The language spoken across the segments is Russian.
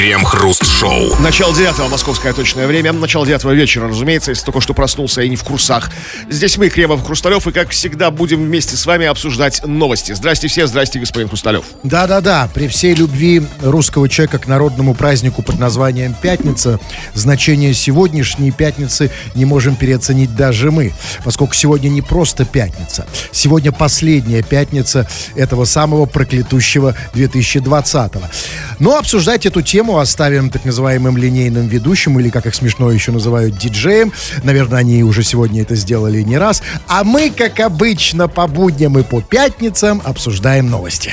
Крем-хруст-шоу. Начало девятого, московское точное время. Начало девятого вечера, разумеется, если только что проснулся и не в курсах. Здесь мы, Кремов Хрусталев, и, как всегда, будем вместе с вами обсуждать новости. Здрасте все, здрасте, господин Хрусталев. Да-да-да, при всей любви русского человека к народному празднику под названием «Пятница», значение сегодняшней пятницы не можем переоценить даже мы, поскольку сегодня не просто пятница. Сегодня последняя пятница этого самого проклятущего 2020-го. Но обсуждать эту тему оставим так называемым линейным ведущим, или, как их смешно еще называют, диджеем. Наверное, они уже сегодня это сделали не раз. А мы, как обычно, по будням и по пятницам обсуждаем новости.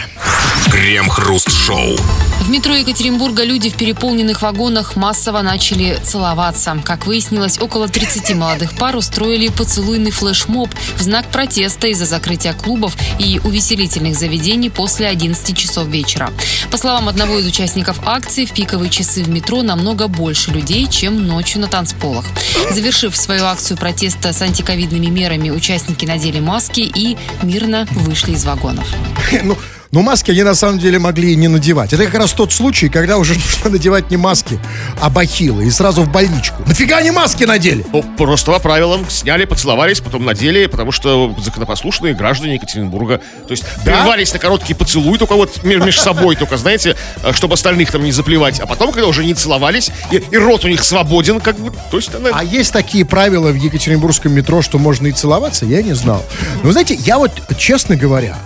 Крем-хруст-шоу. В метро Екатеринбурга люди в переполненных вагонах массово начали целоваться. Как выяснилось, около 30 молодых пар устроили поцелуйный флешмоб в знак протеста из-за закрытия клубов и увеселительных заведений после 11 часов вечера. По словам одного из участников акции, в пиковые часы в метро намного больше людей, чем ночью на танцполах. Завершив свою акцию протеста с антиковидными мерами, участники надели маски и мирно вышли из вагонов. Ну, но маски они на самом деле могли и не надевать. Это как раз тот случай, когда уже нужно надевать не маски, а бахилы. И сразу в больничку. Нафига они маски надели? Ну, просто по правилам. Сняли, поцеловались, потом надели, потому что законопослушные граждане Екатеринбурга. То есть Да? прервались на короткий поцелуй только вот между собой, только, знаете, э, чтобы остальных там не заплевать. А потом, когда уже не целовались, и, и рот у них свободен, как бы, то есть она... А есть такие правила в Екатеринбургском метро, что можно и целоваться? Я не знал. Но знаете, я вот, честно говоря,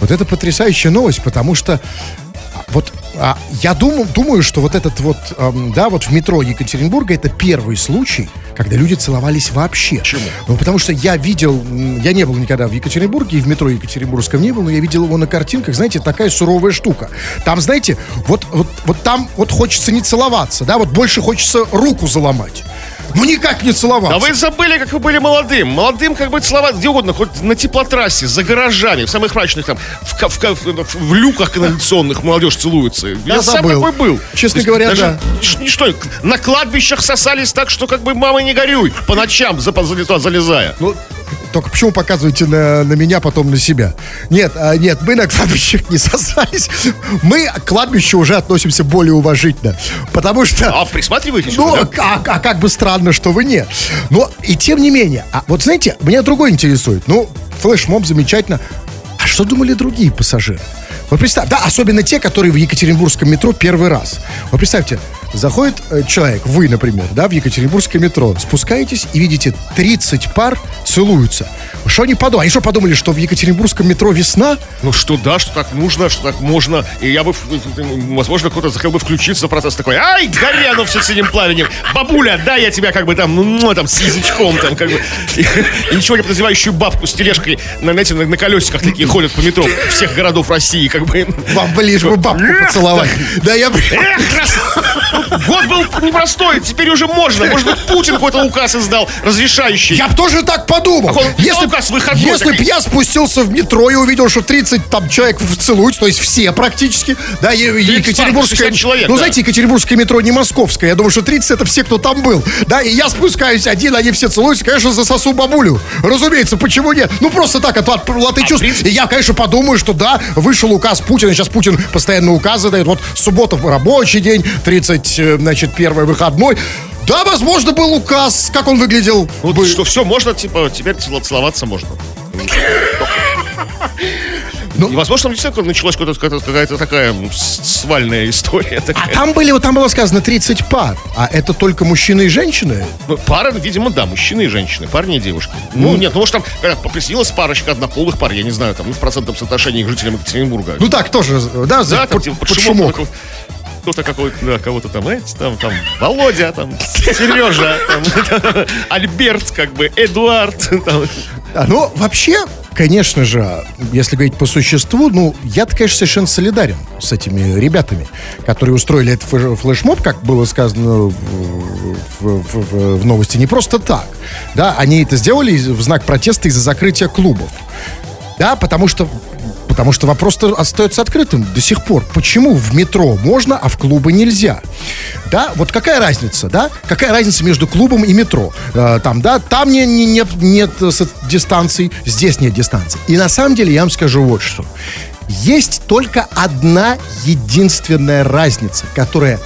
вот это потрясающая новость, потому что вот а, я думаю, думаю, что вот этот вот, эм, да, вот в метро Екатеринбурга это первый случай, когда люди целовались вообще. Почему? Ну, потому что я видел, я не был никогда в Екатеринбурге, и в метро Екатеринбургском не был, но я видел его на картинках, знаете, такая суровая штука. Там, знаете, вот, вот, вот там вот хочется не целоваться, да, вот больше хочется руку заломать. Ну, никак не целоваться. А вы забыли, как вы были молодым. Молодым как бы целовать где угодно, хоть на теплотрассе, за гаражами, в самых мрачных там, в, в в- в люках канализационных молодежь целуется. Я, сам забыл. такой был. Честно есть говоря, даже да. Ничто, на кладбищах сосались так, что как бы мама не горюй, по ночам за- за- залезая. Ну, только почему показываете на, на меня, потом на себя? Нет, а, нет, мы на кладбищах не сосались. Мы к кладбищу уже относимся более уважительно. Потому что... А присматриваетесь? Ну, да? а, а как бы странно, что вы нет. Но и тем не менее, а вот знаете, меня другой интересует. Ну, флешмоб замечательно. А что думали другие пассажиры? Вот представьте, да, особенно те, которые в Екатеринбургском метро первый раз. Вот представьте, заходит э, человек, вы, например, да, в Екатеринбургское метро, спускаетесь и видите 30 пар целуются. Что они подумали? Они что подумали, что в Екатеринбургском метро весна? Ну что да, что так нужно, что так можно. И я бы, возможно, кто-то захотел бы включиться в процесс такой, ай, горя, ну все синим пламенем. Бабуля, да, я тебя как бы там, ну, там, с язычком там, как бы. И, и ничего не подозревающую бабку с тележкой, на, знаете, на, на колесиках такие ходят по метро всех городов России, как бы. Вам бы лишь бы бабку поцеловать. Да, я... Эх, год был непростой, теперь уже можно. Может быть, Путин какой-то указ издал, разрешающий. Я бы тоже так подумал. А он Если, указ выходной если б такой. я спустился в метро и увидел, что 30 там человек целуются, то есть все практически, да, е- 30 Екатеринбургское, 60 человек, ну, да. знаете, Екатеринбургское метро не московское, я думаю, что 30 это все, кто там был, да, и я спускаюсь один, они все целуются, конечно, засосу бабулю, разумеется, почему нет, ну, просто так, от, от латы чувств, 30? и я, конечно, подумаю, что да, вышел указ Путина, сейчас Путин постоянно указы дает, вот суббота рабочий день, 30, э, значит, первый выходной, да, возможно, был указ, как он выглядел, Вот Бы- что все можно, типа, теперь цело- целоваться можно. Ну. И, возможно, там действительно началась какая-то, какая-то- такая свальная история. А Такая. там были, вот там было сказано 30 пар. А это только мужчины и женщины? Ну, пара, видимо, да, мужчины и женщины, парни и девушки. Ну, нет, ну, может, там когда присоединилась парочка однополых пар, я не знаю, там, ну, в процентном соотношении к жителям Екатеринбурга. Ну так, тоже, да, за, да, под, там, типа, под под шумок. шумок. Кто-то какой-то, да, кого-то там, знаете, там, там, Володя, там, Сережа, там, Альберт, как бы, Эдуард, там. А, ну, вообще, конечно же, если говорить по существу, ну, я, конечно, совершенно солидарен с этими ребятами, которые устроили этот флеш- флешмоб, как было сказано в, в- в- в- новости, не просто так. Да, они это сделали в знак протеста из-за закрытия клубов. Да, потому что Потому что вопрос остается открытым до сих пор. Почему в метро можно, а в клубы нельзя? Да, вот какая разница, да? Какая разница между клубом и метро? Э, там, да, там не, не- нет, нет дистанций, здесь нет дистанций. И на самом деле я вам скажу вот что. Есть только одна единственная разница, которая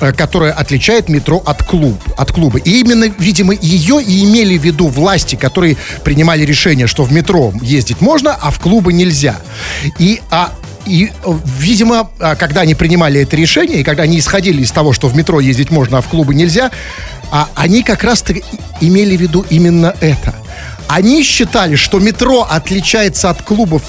которая отличает метро от, клуб, от клуба. И именно, видимо, ее и имели в виду власти, которые принимали решение, что в метро ездить можно, а в клубы нельзя. И а, и, э, видимо, а, когда они принимали это решение, и когда они исходили из того, что в метро ездить можно, а в клубы нельзя, а они как раз-то имели в виду именно это. Они считали, что метро отличается от клубов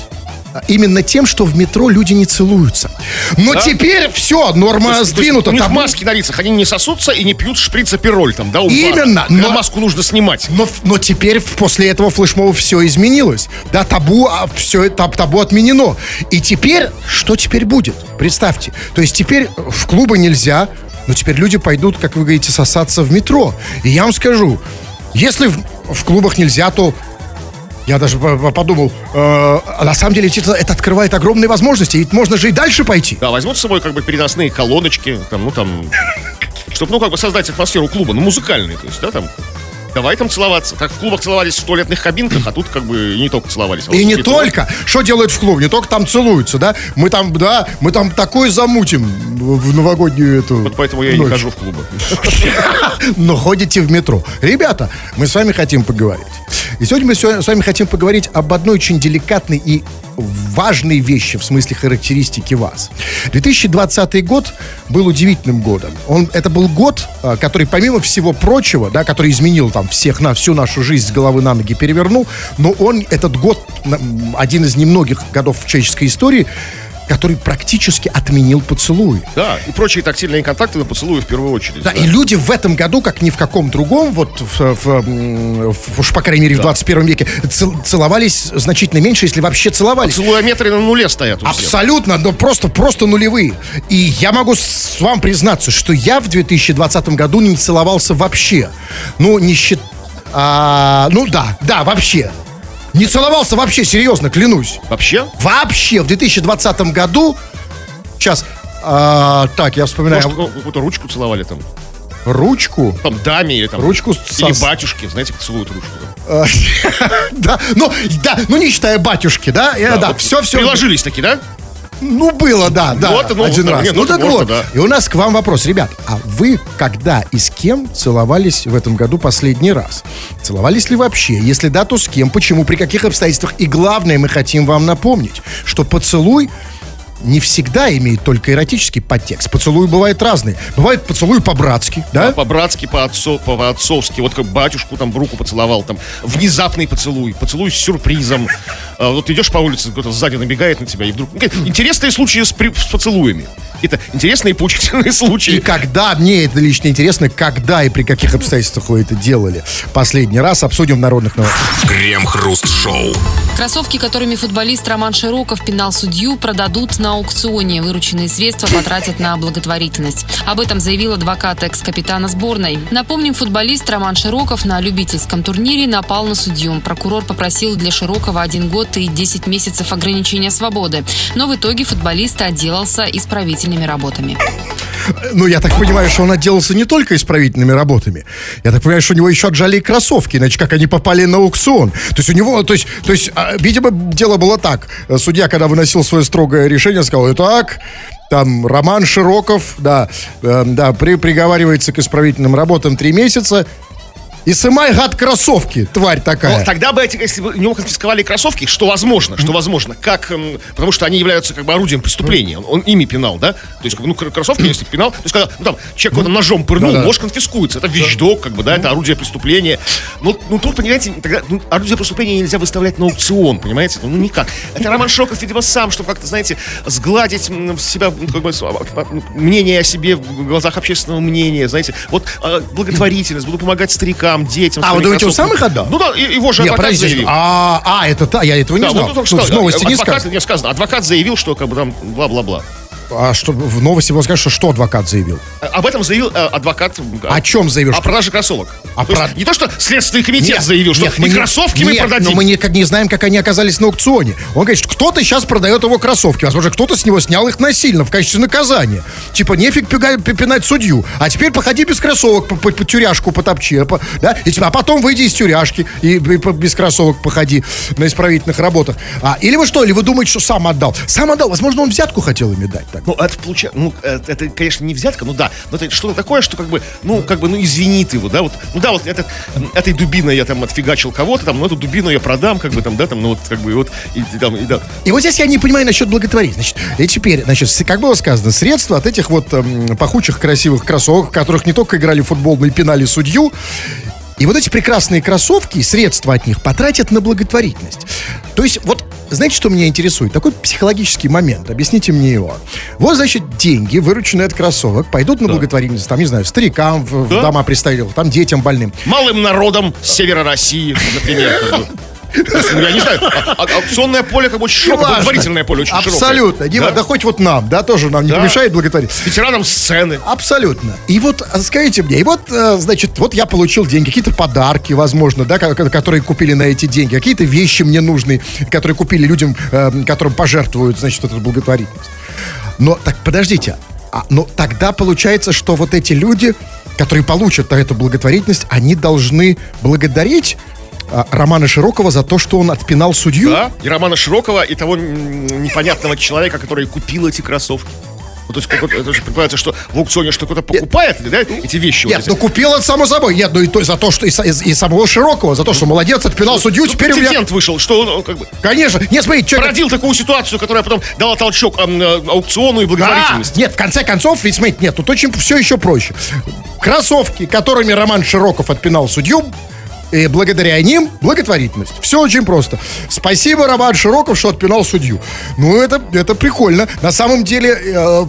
именно тем, что в метро люди не целуются. Но Да? теперь все, норма То есть- то есть сдвинута. У них маски на лицах, они не сосутся и не пьют шприц-апероль там, да, у бара. Именно, Когда но- маску нужно снимать. Но, но теперь после этого флешмоба все изменилось. Да, табу, а, все это табу отменено. И теперь, что теперь будет? Представьте. То есть теперь в клубы нельзя, но теперь люди пойдут, как вы говорите, сосаться в метро. И я вам скажу, если в, в клубах нельзя, то я даже по- по- подумал, э, на самом деле это открывает огромные возможности, ведь можно же и дальше пойти. Да, возьмут с собой как бы переносные колоночки, там, ну там, чтобы, ну, как бы создать атмосферу клуба, ну, музыкальный, то есть, да, там, давай там целоваться. Как в клубах целовались в туалетных кабинках, а тут как бы и не только целовались. а И вот не только. Что делают в клубе? Не только там целуются, да? Мы там, да, мы там такое замутим в новогоднюю эту Вот поэтому я и не ночь. хожу в клубы. Но ходите в метро. Ребята, мы с вами хотим поговорить. И сегодня мы с вами хотим поговорить об одной очень деликатной и важной вещи в смысле характеристики вас. 2020 год был удивительным годом. Он, это был год, а, который помимо всего прочего, да, который изменил там всех на всю нашу жизнь с головы на ноги перевернул, но он, этот год, один из немногих годов в человеческой истории, который практически отменил поцелуи. Да, и прочие тактильные контакты на поцелуи в первую очередь. Да, и люди в этом году, как ни в каком другом, вот в, в, в- уж по крайней мере в 21 веке, цел- целовались значительно меньше, если вообще целовались. Поцелуометры на нуле стоят. Абсолютно, но просто, просто нулевые. И я могу с вам признаться, что я в 2020 году не целовался вообще. Ну, не счит... а, ну да, да, вообще. Не целовался вообще, серьезно, клянусь. Вообще? Вообще, в 2020 году... Сейчас, а, так, я вспоминаю. Может, ну, какую-то ручку целовали там? Ручку? Там даме или там... Ручку Или сос- батюшки, знаете, как целуют ручку. Да, ну, да, ну не считая батюшки, да? Э, Да, все, все. Приложились такие, да? Ну, было, да, да, Вот, ну, один раз. нет, ну, ну, так можно, вот. да. И у нас к вам вопрос. Ребят, а вы когда и с кем целовались в этом году последний раз? Целовались ли вообще? Если да, то с кем? Почему? При каких обстоятельствах? И главное, мы хотим вам напомнить, что поцелуй не всегда имеет только эротический подтекст. Поцелуи бывают разные. Бывает поцелуй по-братски, да? По-братски, по-отцо- по-отцовски. Вот как батюшку там в руку поцеловал, там внезапный поцелуй, поцелуй с сюрпризом. А, вот идешь по улице, кто-то сзади набегает на тебя, и вдруг... Интересные случаи с поцелуями. Это интересные и поучительные случаи. И когда, мне это лично интересно, когда и при каких обстоятельствах вы это делали. Последний раз обсудим в народных новостях. Крем-хруст-шоу. Кроссовки, которыми футболист Роман Широков пинал судью, продадут на аукционе. Вырученные средства потратят на благотворительность. Об этом заявил адвокат экс-капитана сборной. Напомним, футболист Роман Широков на любительском турнире напал на судью. Прокурор попросил для Широкова один год и 10 месяцев ограничения свободы. Но в итоге футболист отделался исправительными работами. Ну, я так понимаю, что он отделался не только исправительными работами. Я так понимаю, что у него еще отжали и кроссовки, иначе как они попали на аукцион. То есть у него, то есть, то есть, а, видимо, дело было так. Судья, когда выносил свое строгое решение, сказал, итак, там Роман Широков, да, э, да, при, приговаривается к исправительным работам три месяца. И сымай, гад, кроссовки, тварь такая. Но тогда бы, эти, если бы у него конфисковали кроссовки, что возможно, что возможно, как, потому что они являются как бы орудием преступления, он, он ими пинал, да, то есть, ну, кр- кроссовки, если пинал, то есть, когда, ну, там, человек там ножом пырнул, Да-да. может, конфискуется, это вещдок, как бы, да, это орудие преступления, ну, ну, тут, понимаете, тогда, ну, орудие преступления нельзя выставлять на аукцион, понимаете, ну, никак, это Роман Шоков, видимо, сам, чтобы как-то, знаете, сгладить себя, ну, как бы, с- а, а, мнение о себе в глазах общественного мнения, знаете, вот, а, благотворительность, буду помогать старикам, детям, А, вы думаете, он сам их отдал? Ну, да, его же Не, адвокат подождите, заявил. а, а, это та, я этого не Да, знал. вот Тут что, в новости не сказано. не сказано. Адвокат заявил, что как бы там бла-бла-бла. А что, в новости было сказано, что, что адвокат заявил? А- Об этом заявил э, адвокат. О чем заявил? О продаже кроссовок. А То есть про- не то, что Следственный комитет Нет, заявил, что нет, мы не- кроссовки мы нет, продадим. но мы никак не знаем, как они оказались на аукционе. Он говорит, что кто-то сейчас продает его кроссовки. Возможно, кто-то с него снял их насильно в качестве наказания. Типа, нефиг пинать судью. А теперь походи без кроссовок по, по- по тюряшку потопчи. а по- Да? И, типа, а потом выйди из тюряшки и, и по- без кроссовок походи на исправительных работах. А, или вы что, или вы думаете, что сам отдал? Сам отдал. Возможно, он взятку хотел ими дать сказать. Ну, это получается, ну, это, это, конечно, не взятка, ну да, но это что-то такое, что как бы, ну, как бы, ну, извинит его, да, вот, ну да, вот это, этой дубиной я там отфигачил кого-то, там, ну, эту дубину я продам, как бы, там, да, там, ну, вот, как бы, вот, и, и там, и да. И вот здесь я не понимаю насчет благотворительности. Значит, и теперь, значит, как было сказано, средства от этих вот эм, пахучих красивых кроссовок, в которых не только играли в футбол, но и пинали судью, и вот эти прекрасные кроссовки, средства от них потратят на благотворительность. То есть, вот, знаете, что меня интересует? Такой психологический момент. Объясните мне его. Вот, значит, деньги, вырученные от кроссовок, пойдут на благотворительность, там, не знаю, старикам в, в Да. дома престарелых, там, детям больным. Малым народом с севера России, например, я не знаю, а- а- аукционное поле как бы очень широкое, благотворительное поле очень широкое. Абсолютно. Да? хоть вот нам, да, тоже нам не помешает благотворительность. Ветеранам сцены. Абсолютно. И вот а, скажите мне, и вот, э, значит, вот я получил деньги, какие-то подарки, возможно, да, ко- ко- которые купили на эти деньги, какие-то вещи мне нужны, которые купили людям, э, которым пожертвуют, значит, эту благотворительность. Но так подождите, а, но тогда получается, что вот эти люди, которые получат эту благотворительность, они должны благодарить Романа Широкого за то, что он отпинал судью. Да, и Романа Широкова, и того непонятного человека, который купил эти кроссовки. Ну, то есть, вот, это же предполагается, что в аукционе что кто-то покупает, да, эти вещи. вот Нет, эти. ну купил это само собой. Нет, ну и то, за то, что и, са- и самого Широкого, за то, что молодец, отпинал судью, Ну, теперь у меня... вышел, что он ну, как бы Конечно. Нет, смотри, что... породил такую ситуацию, которая потом дала толчок ам, э, аукциону и благотворительности. нет, в конце концов, ведь смотрите, нет, тут очень все еще проще. Кроссовки, которыми Роман Широков отпинал судью, и благодаря ним благотворительность. Все очень просто. Спасибо, Роман Широков, что отпинал судью. Ну, это, это прикольно. На самом деле, э,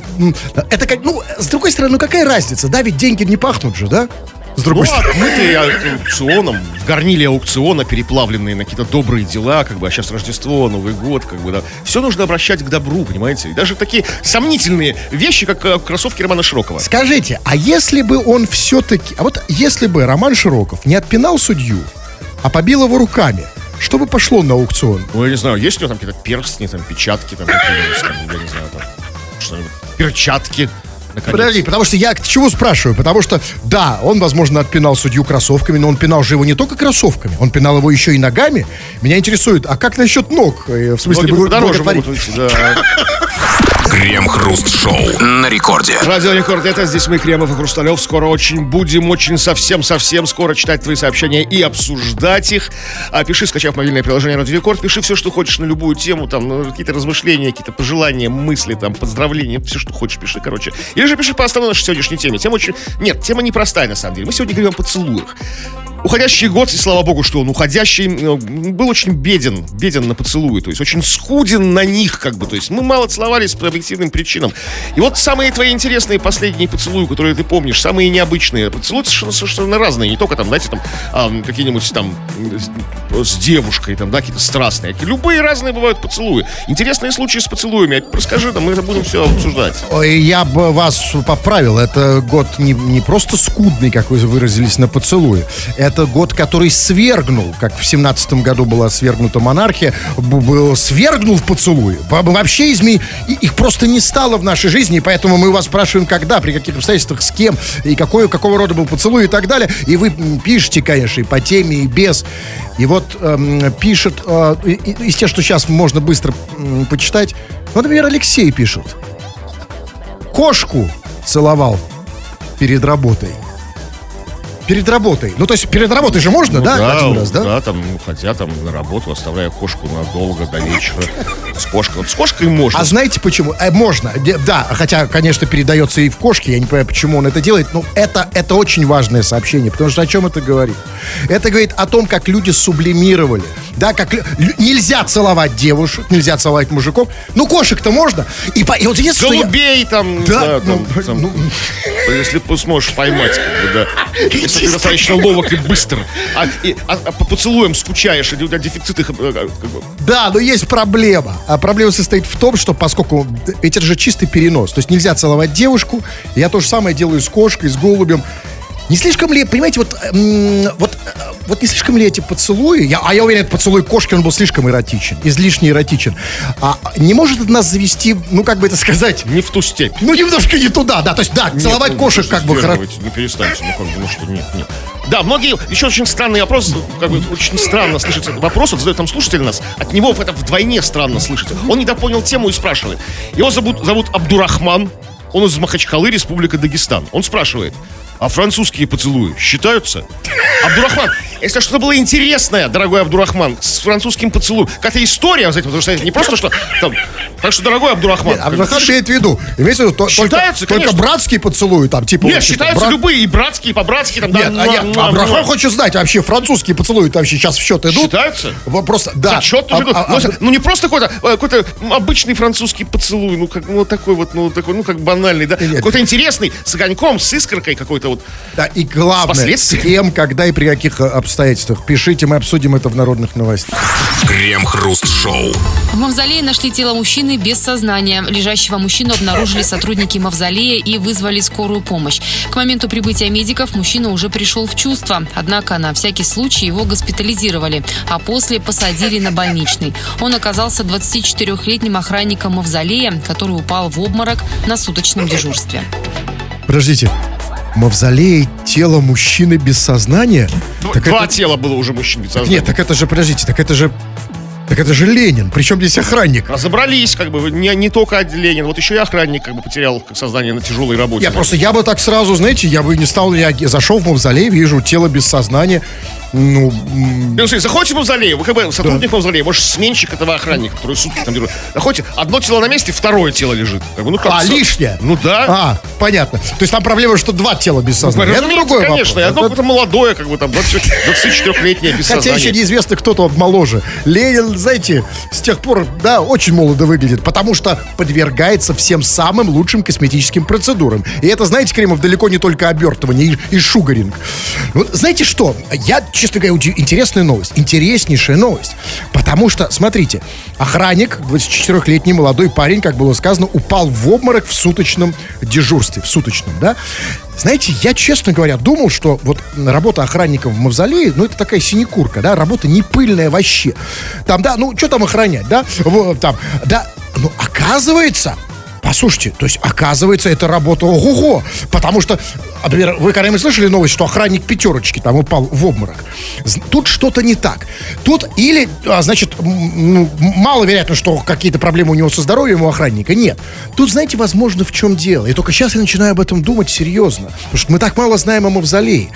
это как, ну, с другой стороны, ну какая разница, да, ведь деньги не пахнут же, да? С Ну, другой стороны. отмытые аукционом, в горниле аукциона, переплавленные на какие-то добрые дела, как бы, а сейчас Рождество, Новый год, как бы, да. Все нужно обращать к добру, понимаете? И даже такие сомнительные вещи, как э, кроссовки Романа Широкова. Скажите, а если бы он все-таки... А вот если бы Роман Широков не отпинал судью, а побил его руками, что бы пошло на аукцион? Ну, я не знаю, есть у него там какие-то перстни, там, печатки, там, я не знаю, там, что-нибудь, перчатки, наконец. Подожди, потому что я к чему спрашиваю? Потому что, да, он, возможно, отпинал судью кроссовками, но он пинал же его не только кроссовками, он пинал его еще и ногами. Меня интересует, а как насчет ног? Э, В смысле, Ноги благо- дороже могут выйти, да. Крем-хруст-шоу на рекорде. Радио Рекорд, это здесь мы, Кремов и Хрусталев. Скоро очень будем, очень совсем-совсем скоро читать твои сообщения и обсуждать их. А пиши, скачав мобильное приложение Радио Рекорд, пиши все, что хочешь на любую тему, там, ну, какие-то размышления, какие-то пожелания, мысли, там, поздравления, все, что хочешь, пиши, короче. Или же пиши по основной нашей сегодняшней теме. Тема очень... Нет, тема непростая, на самом деле. Мы сегодня говорим о поцелуях. Уходящий год, и слава богу, что он уходящий, э, был очень беден, беден на поцелуи, то есть очень скуден на них, как бы, то есть мы мало целовались объективным причинам. И вот самые твои интересные последние поцелуи, которые ты помнишь, самые необычные, поцелуи совершенно, совершенно разные, не только там, знаете, там, ам, какие-нибудь там с, с девушкой, там, да, какие-то страстные, любые разные бывают поцелуи. Интересные случаи с поцелуями, расскажи, там, мы это будем все обсуждать. Ой, Я бы вас поправил. Это год не, не просто скудный, как вы выразились, на поцелуи. Это год, который свергнул, как в семнадцатом году была свергнута монархия, б- б- свергнул в поцелуи. Во- Вообще изме... их просто не стало в нашей жизни, и поэтому мы вас спрашиваем, когда, при каких обстоятельствах, с кем, и какой, какого рода был поцелуй и так далее. И вы пишете, конечно, и по теме, и без. И вот эм, пишет, э, из тех, что сейчас можно быстро м, почитать, ну, например, Алексей пишет кошку целовал перед работой. Перед работой. Ну, то есть перед работой же можно, Ну да, один раз, да? там, уходя там на работу, оставляя кошку надолго до вечера. С кошкой. Вот с кошкой можно. А знаете почему? Э, можно, да, хотя, конечно, передается и в кошке, я не понимаю, почему он это делает, но это, это очень важное сообщение, потому что о чем это говорит? Это говорит о том, как люди сублимировали, да, как нельзя целовать девушек, нельзя целовать мужиков, ну, кошек-то можно, и, по- и вот единственное, что я- Голубей там, не Да, знаю, там, ну, там, ну. если сможешь поймать, как бы, да. Если ты достаточно ловок и быстр. А, и- а- а по поцелуям скучаешь, или у тебя дефицит их, э, как бы, Да, но есть проблема. А проблема состоит в том, что поскольку ведь это же чистый перенос, то есть нельзя целовать девушку, я то же самое делаю с кошкой, с голубем. Не слишком ли, понимаете, вот, м, вот, э, вот не слишком ли эти поцелуи, я, а я уверен, этот поцелуй кошки, он был слишком эротичен, излишне эротичен. А не может это нас завести, ну, как бы это сказать, Не в ту степь. ну, немножко не туда, да, то есть, да, целовать Нет, кошек ну, как бы сдерживайте, Ну, перестаньте, ну, как бы, ну, что, нет, нет. Да, многие, еще очень странный вопрос, как бы, очень странно слышать вопрос, вот задает там слушатель нас, от него это вдвойне странно слышать. Он недопонял тему и спрашивает. Его зовут, зовут Абдурахман, он из Махачкалы, Республика Дагестан. Он спрашивает, а французские поцелуи считаются? Абдурахман, если что-то было интересное, дорогой Абдурахман, с французским поцелуем, какая-то история, знаете, потому что это не просто что там, так что, дорогой Абдурахман, А Абдурахман имеет в виду, имеется в виду только, Считается, только конечно. братские поцелуи, там, типа... нет, вот, типа, считаются брат- любые, и братские, и по-братски, там, да, Нет, а муа, нет, муа, Абдурахман муа. хочет знать, вообще французские поцелуи там вообще сейчас в счет идут? Считаются? Вопрос, да. Зачет тоже А- идут. а- ну, а- ну, не просто какой-то, э, какой-то обычный французский поцелуй, ну как, ну такой вот, ну такой, ну как банальный, да, Нет. какой-то интересный, с огоньком, с искоркой какой-то вот. Да, и главное, с кем, когда и при каких э, обстоятельствах. Пишите, мы обсудим это в народных новостях. Крем-хруст-шоу. В мавзолее нашли тело мужчины без сознания. Лежащего мужчину обнаружили сотрудники мавзолея и вызвали скорую помощь. К моменту прибытия медиков мужчина уже пришел в чувство. Однако на всякий случай его госпитализировали, а после посадили на больничный. Он оказался 24-летним охранником мавзолея, который упал в обморок на суточном дежурстве. Подождите, мавзолей тело мужчины без сознания? Так Два это- тела было уже мужчин без сознания. Нет, так это же, подождите, так это же... Так это же Ленин, причем здесь охранник. Разобрались, как бы, не, не только Ленин, вот еще и охранник, как бы, потерял сознание на тяжелой работе. Я просто, я бы так сразу, знаете, я бы не стал реагировать. Зашел в мавзолей, вижу тело без сознания. Ну, Ну, смотри, заходите в мавзолей, вы как бы сотрудник мавзолея, может, сменщик этого охранника, который сутки там держит. Заходите, одно тело на месте, второе тело лежит. Как бы, ну, как а, со- лишнее? Ну да. А, понятно. То есть там проблема, что два тела без сознания. это Разумеется, другой конечно, вопрос. одно Это- какое-то молодое, как бы там 20 24-летнее без Хотя еще сознания. неизвестно, кто там моложе. Ленин, знаете, с тех пор, да, очень молодо выглядит, потому что подвергается всем самым лучшим косметическим процедурам. И это, знаете, Кремов, далеко не только обертывание и, и шугаринг. Вот знаете что? Я, честно говоря, интересная новость. Интереснейшая новость. Потому что, смотрите, охранник, 24-летний молодой парень, как было сказано, упал в обморок в суточном дежурстве. В суточном, да? Знаете, я, честно говоря, думал, что вот работа охранников в мавзолее, ну, это такая синекурка, да, работа не пыльная вообще. Там, да, ну, что там охранять, да? Вот, там, да, ну, оказывается, Послушайте, то есть, оказывается, это работа ого-го. Потому что, например, вы когда-нибудь слышали новость, что охранник пятерочки там упал в обморок? Тут что-то не так. Тут или, а, значит, ну, маловероятно, что какие-то проблемы у него со здоровьем у охранника. Нет. Тут, знаете, возможно, в чем дело. И только сейчас я начинаю об этом думать серьезно. Потому что мы так мало знаем о мавзолее.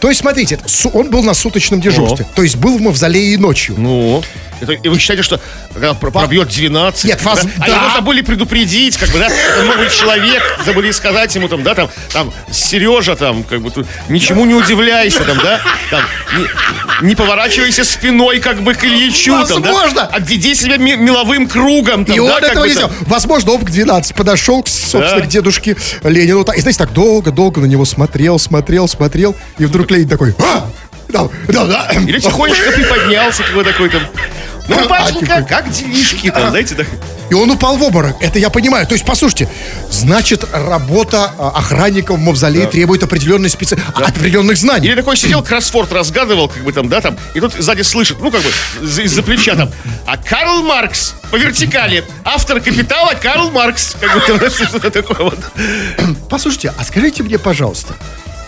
То есть, смотрите, он был на суточном дежурстве. То есть, был в мавзолее и ночью. Ну, это- и вы считаете, что когда про- пробьет 12, Нет, вас- да, а да. его забыли предупредить, как бы, да, это новый человек, забыли сказать ему там, да, там, там, Сережа, там, как бы, тут, ничему не удивляйся, там, да, там, не, не поворачивайся спиной, как бы, к Ильичу, там, да, Возможно. обведи себя меловым кругом, там, И да, он этого бы, не сделал. Возможно, он к 12 подошел, собственно, Да. к дедушке Ленину. И, знаете, так долго-долго на него смотрел, смотрел, смотрел. И вдруг Ленин такой... «А! Да, да, да. Или тихонечко приподнялся, какой такой там, ну, батенька, как делишки, там, знаете, так. И он упал в обморок. Это я понимаю. То есть, послушайте, значит, работа а, охранников в мавзолее требует определенной специ... определенных знаний. Или такой сидел, кроссворд разгадывал, как бы там, да, там, и тут сзади слышит, ну, как бы, из- из-за плеча там, а Карл Маркс по вертикали, автор «Капитала» Карл Маркс, как бы что-то такое вот. Послушайте, а скажите мне, пожалуйста,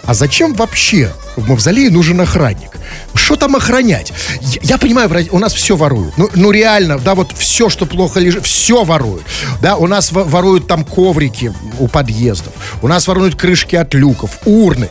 а зачем вообще в мавзолее нужен охранник? Что там охранять? Я, я понимаю, у нас все воруют. Ну, ну реально, да, вот все, что плохо лежит, все воруют. Да, у нас во- воруют там коврики у подъездов. У нас воруют крышки от люков, урны.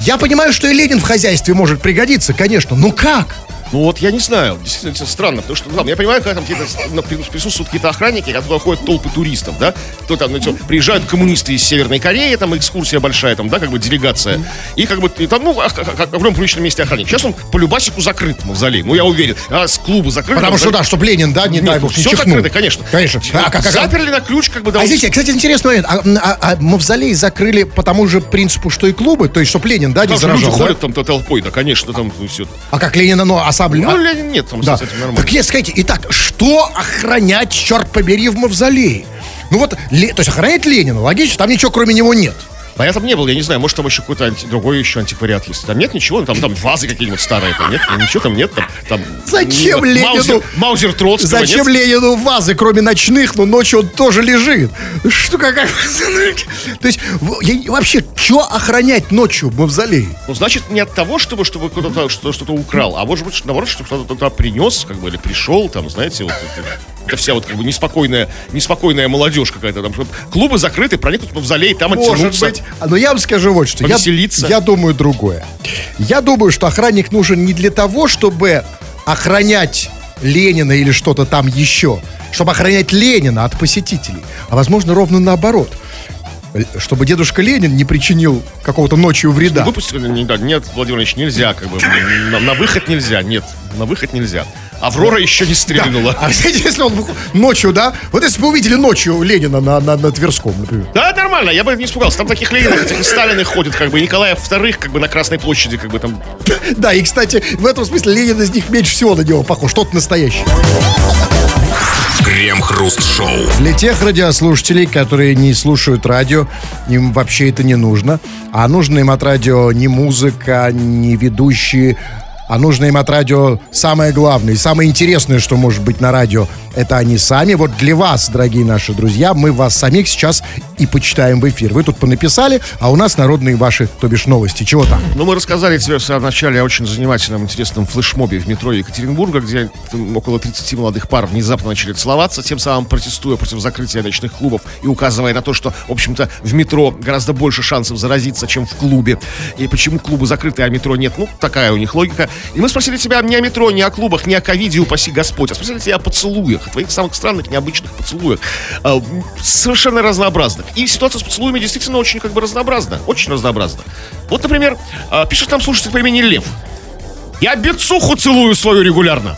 Я понимаю, что и Ленин в хозяйстве может пригодиться, конечно. Но как? Ну вот я не знаю, действительно странно, потому что, ну, ладно, я понимаю, когда там какие-то ну, при- присутствуют какие-то охранники, туда ходят толпы туристов, да, кто там, ну, тё, приезжают коммунисты из Северной Кореи, там экскурсия большая, там, да, как бы делегация, и как бы, и там, ну, а- а- а- в любом приличном месте охранник. Сейчас он по любасику закрыт, мавзолей, ну, я уверен, а с клуба закрыт. Потому что, да, чтобы Ленин, да, не дай бог, не все закрыто, конечно. Конечно. А, как- Заперли на ключ, как бы, да. А извините, кстати, интересный момент. А, а- а мавзолей закрыли по тому же принципу, что и клубы? То есть, чтобы Ленин, да, не заражал, да? ходят там то- толпой, да, конечно, там все. А как Ленина, ну, а сам... Ну, Ленин нет, там да. с этим нормально. Так нет, скажите, итак, что охранять, черт побери, в мавзолее? Ну вот, то есть охраняет Ленина, логично, там ничего кроме него нет. А я там не был, я не знаю, может там еще какой-то анти- другой еще антиквариат есть. Там нет ничего, там, там вазы какие-нибудь старые, там нет, ничего там нет. Там, там, Зачем м, Ленину- Маузер, Маузер Троцкого Зачем нет? Ленину вазы, кроме ночных, но ночью он тоже лежит? Что, как... То есть, я- вообще, что охранять ночью в мавзолее? Ну, значит, не от того, чтобы, чтобы кто-то что- что-то украл, а может быть, наоборот, чтобы кто-то туда принес, как бы, или пришел, там, знаете, вот это, это вся вот как бы неспокойная, неспокойная молодежь какая-то там. Клубы закрыты, проникнуть в мавзолей, там Может оттянуться. быть. А, Но я вам скажу вот что. Я, Повеселиться. я думаю другое. Я думаю, что охранник нужен не для того, чтобы охранять Ленина или что-то там еще, чтобы охранять Ленина от посетителей, а возможно ровно наоборот. Чтобы дедушка Ленин не причинил какого-то ночью вреда. Выпустили, не, да, нет, Владимир Ильич, нельзя, как бы, на, на выход нельзя, нет, на выход нельзя. Аврора еще не Да. стрельнула. А знаете, если он ночью, да? Вот если бы увидели ночью Ленина на, на, на Тверском, например. Да, нормально, я бы не испугался. Там таких Ленинов, и Сталиных ходят, как бы, и Николаев вторых, как бы, на Красной площади, как бы, там. Да, и, кстати, в этом смысле Ленин из них меньше всего на него похож. Тот настоящий. Крем-хруст-шоу. Для тех радиослушателей, которые не слушают радио, им вообще это не нужно. А нужно им от радио не музыка, не ведущие, а нужно им от радио самое главное самое интересное, что может быть на радио, это они сами. Вот для вас, дорогие наши друзья, мы вас самих сейчас и почитаем в эфир. Вы тут понаписали, а у нас народные ваши, то бишь, новости. Чего там? Ну, мы рассказали тебе в самом начале о очень занимательном, интересном флешмобе в метро Екатеринбурга, где около 30 молодых пар внезапно начали целоваться, тем самым протестуя против закрытия ночных клубов и указывая на то, что, в общем-то, в метро гораздо больше шансов заразиться, чем в клубе. И почему клубы закрыты, а метро нет? Ну, такая у них логика. И мы спросили тебя не о метро, не о клубах, не о ковиде, упаси Господь, а спросили тебя о поцелуях, о твоих самых странных, необычных поцелуях. М, Совершенно разнообразных. И ситуация с поцелуями действительно очень как бы разнообразна. Очень разнообразна. Вот, например, а, пишет нам слушатель по имени Лев. Я бицуху целую свою регулярно.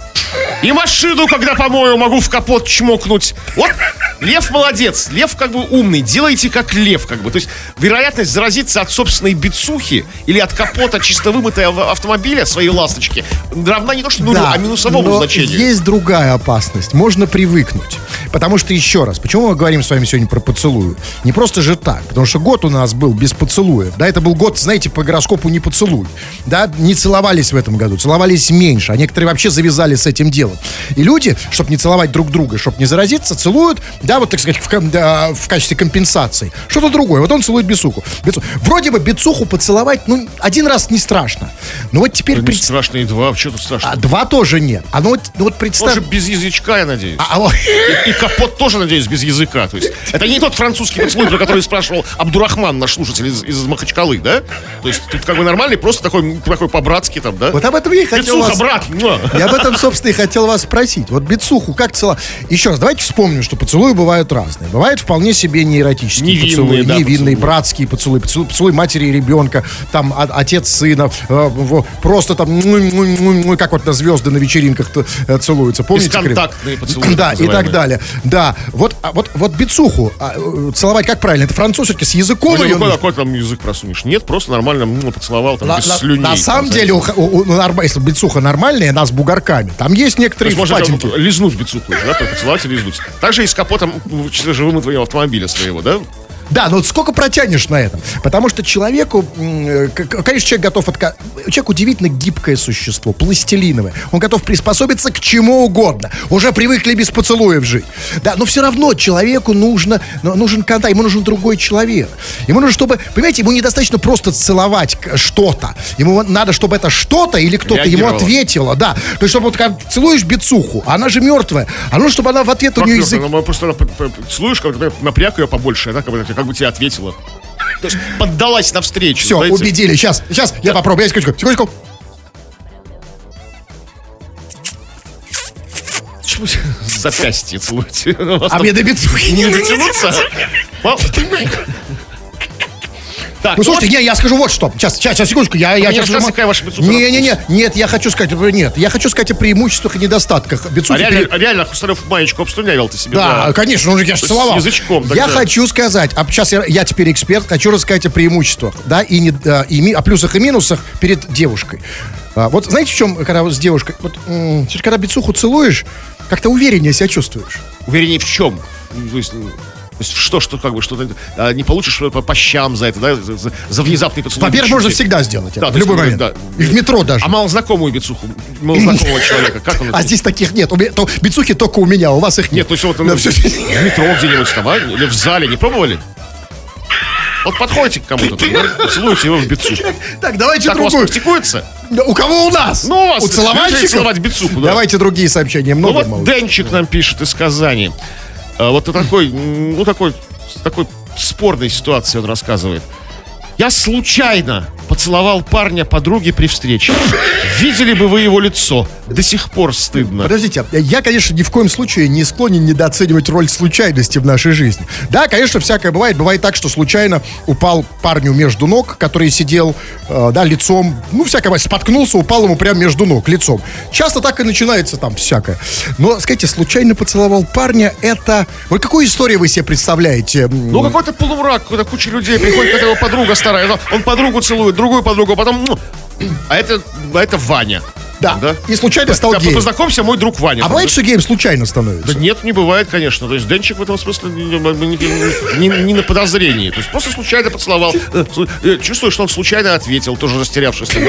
И машину, когда помою, могу в капот чмокнуть. Вот Лев молодец, Лев как бы умный, делайте как Лев, как бы. То есть вероятность заразиться от собственной бицухи или от капота чисто вымытого автомобиля своей ласточки равна не то что нулю, а минусовому но значению. есть другая опасность. Можно привыкнуть. Потому что, еще раз, почему мы говорим с вами сегодня про поцелуи? Не просто же так. Потому что год у нас был без поцелуев. Да, это был год, знаете, по гороскопу не поцелуй. Да, не целовались в этом году, целовались меньше. А некоторые вообще завязали с этим делом. И люди, чтобы не целовать друг друга, чтобы не заразиться, целуют, да, вот, так сказать, в, да, в качестве компенсации. Что-то другое. Вот он целует бицуху. Бицу- Вроде бы бицуху поцеловать, ну, один раз не страшно. Но вот теперь... Да не пред- страшно и два, что тут страшно? А два тоже нет. А ну вот, ну вот представь... Тоже без язычка, я надеюсь. А, а И, и капот тоже, надеюсь, без языка. То есть это не тот французский поцелуй, про который спрашивал Абдурахман, наш слушатель из, из Махачкалы, да? То есть тут как бы нормальный, просто такой, такой по-братски там, да? Вот об этом я и хотел Пицуха, вас... брат! Я об этом, собственно, и хотел вас спросить. Вот бицуху как цела... Еще раз, давайте вспомним, что поцелуи бывают разные. Бывают вполне себе неэротические Невинные, поцелуи, да, невинные, поцелуи. братские поцелуи, поцелуй, поцелуй матери и ребенка, там а- отец сына, э, просто там, как вот на звезды на вечеринках э, целуются. Помните? Бесконтактные поцелуи, Да, и так далее. Да, вот, а вот, вот бицуху а, э, целовать как правильно? Это француз все-таки с языком Ну, ее нужно? какой там язык просунешь? Нет, просто нормально м, поцеловал, там, На, без на- слюней. на самом деле, у, у- у- если бицуха нормальная, она с бугорками. Там есть То некоторые есть можно впадинки. там лизнуть бицуху, да, поцеловать и лизнуть. Также и с капотом м, чисто же вымытого автомобиля своего, да? Да, но вот сколько протянешь на этом? Потому что человеку, конечно, человек готов отка... Человек удивительно гибкое существо, пластилиновое. Он готов приспособиться к чему угодно. Уже привыкли без поцелуев жить. Да, но все равно человеку нужно, ну, нужен контакт, ему нужен другой человек. Ему нужно, чтобы, понимаете, ему недостаточно просто целовать что-то. Ему надо, чтобы это что-то или кто-то ему ответило, да. То есть, чтобы вот когда целуешь бицуху, а она же мертвая, а нужно, чтобы она в ответ у Как нее мёртвая, язык... ну, просто целуешь, как напряг ее побольше, да, как бы, как бы тебе ответила. То есть поддалась навстречу. Все, знаете. убедили. Сейчас, сейчас, я попробую. Я секундочку, секундочку. Почему запястье целуете? А мне до не дотянуться? Так, Ну, вот слушайте, не, я скажу вот что. Сейчас, сейчас, сейчас, секундочку. Я, я мне сейчас... рассказывай, какая ваша Не, не, не, нет, я хочу сказать, нет, я хочу сказать о преимуществах и недостатках а бицухи. реально, перед- а реально Хрусталев маечку обслюнявил ты себе. Да, конечно, ну же я же С целовал. язычком Я тогда. хочу сказать, а сейчас я, я теперь эксперт, хочу рассказать о преимуществах, да, и, не, а, и ми- о плюсах и минусах перед девушкой. А, вот знаете, в чем, когда вот с девушкой, вот, м, когда бицуху целуешь, как-то увереннее себя чувствуешь. Увереннее в чем? Ну, То есть, ну, То есть что, что как бы, что-то а, не получишь по, по щам за это, да, за, за- за внезапный поцелуй. Во-первых, можно всегда сделать это. Да, в любой ну, момент. да. И в метро даже. А малознакомую бицуху, малознакомого человека, как он А здесь таких нет. У меня, то, бицухи только у меня, у вас их Нет, нет. то есть вот ну, всё- в метро где-нибудь там, а? Или в зале, не пробовали? Вот подходите к кому-то, целуете его в бицуху. Так, давайте Так у вас другую. практикуется? У кого у нас? Ну, у вас У целовальщиков? целовать бицуху, да. Давайте другие сообщения. Ну Много вот мало. Денчик нам пишет из Казани. А, Вот такой, ну такой, такой спорной ситуации он рассказывает. Я случайно поцеловал парня подруги при встрече. Видели бы вы его лицо. До сих пор стыдно. Подождите, я, конечно, ни в коем случае не склонен недооценивать роль случайности в нашей жизни. Да, конечно, всякое бывает. Бывает так, что случайно упал парню между ног, который сидел, э, да, лицом, ну, всякое бывает, споткнулся, упал ему прямо между ног, лицом. Часто так и начинается там всякое. Но, скажите, случайно поцеловал парня, это... Вот какую историю вы себе представляете? Ну какой-то полумрак, когда куча людей приходит, это его подруга старая, он подругу целует, другую подругу, а потом... ну, А это, а это Ваня. Да. да? И случайно стал Да, геем. познакомься, мой друг Ваня. А бывает, да? что геем случайно становится? Да нет, не бывает, конечно. То есть Денчик в этом смысле не, не- не- не на подозрении. То есть просто случайно поцеловал. Э, э, Чувствую, что он случайно ответил, тоже растерявшись. да.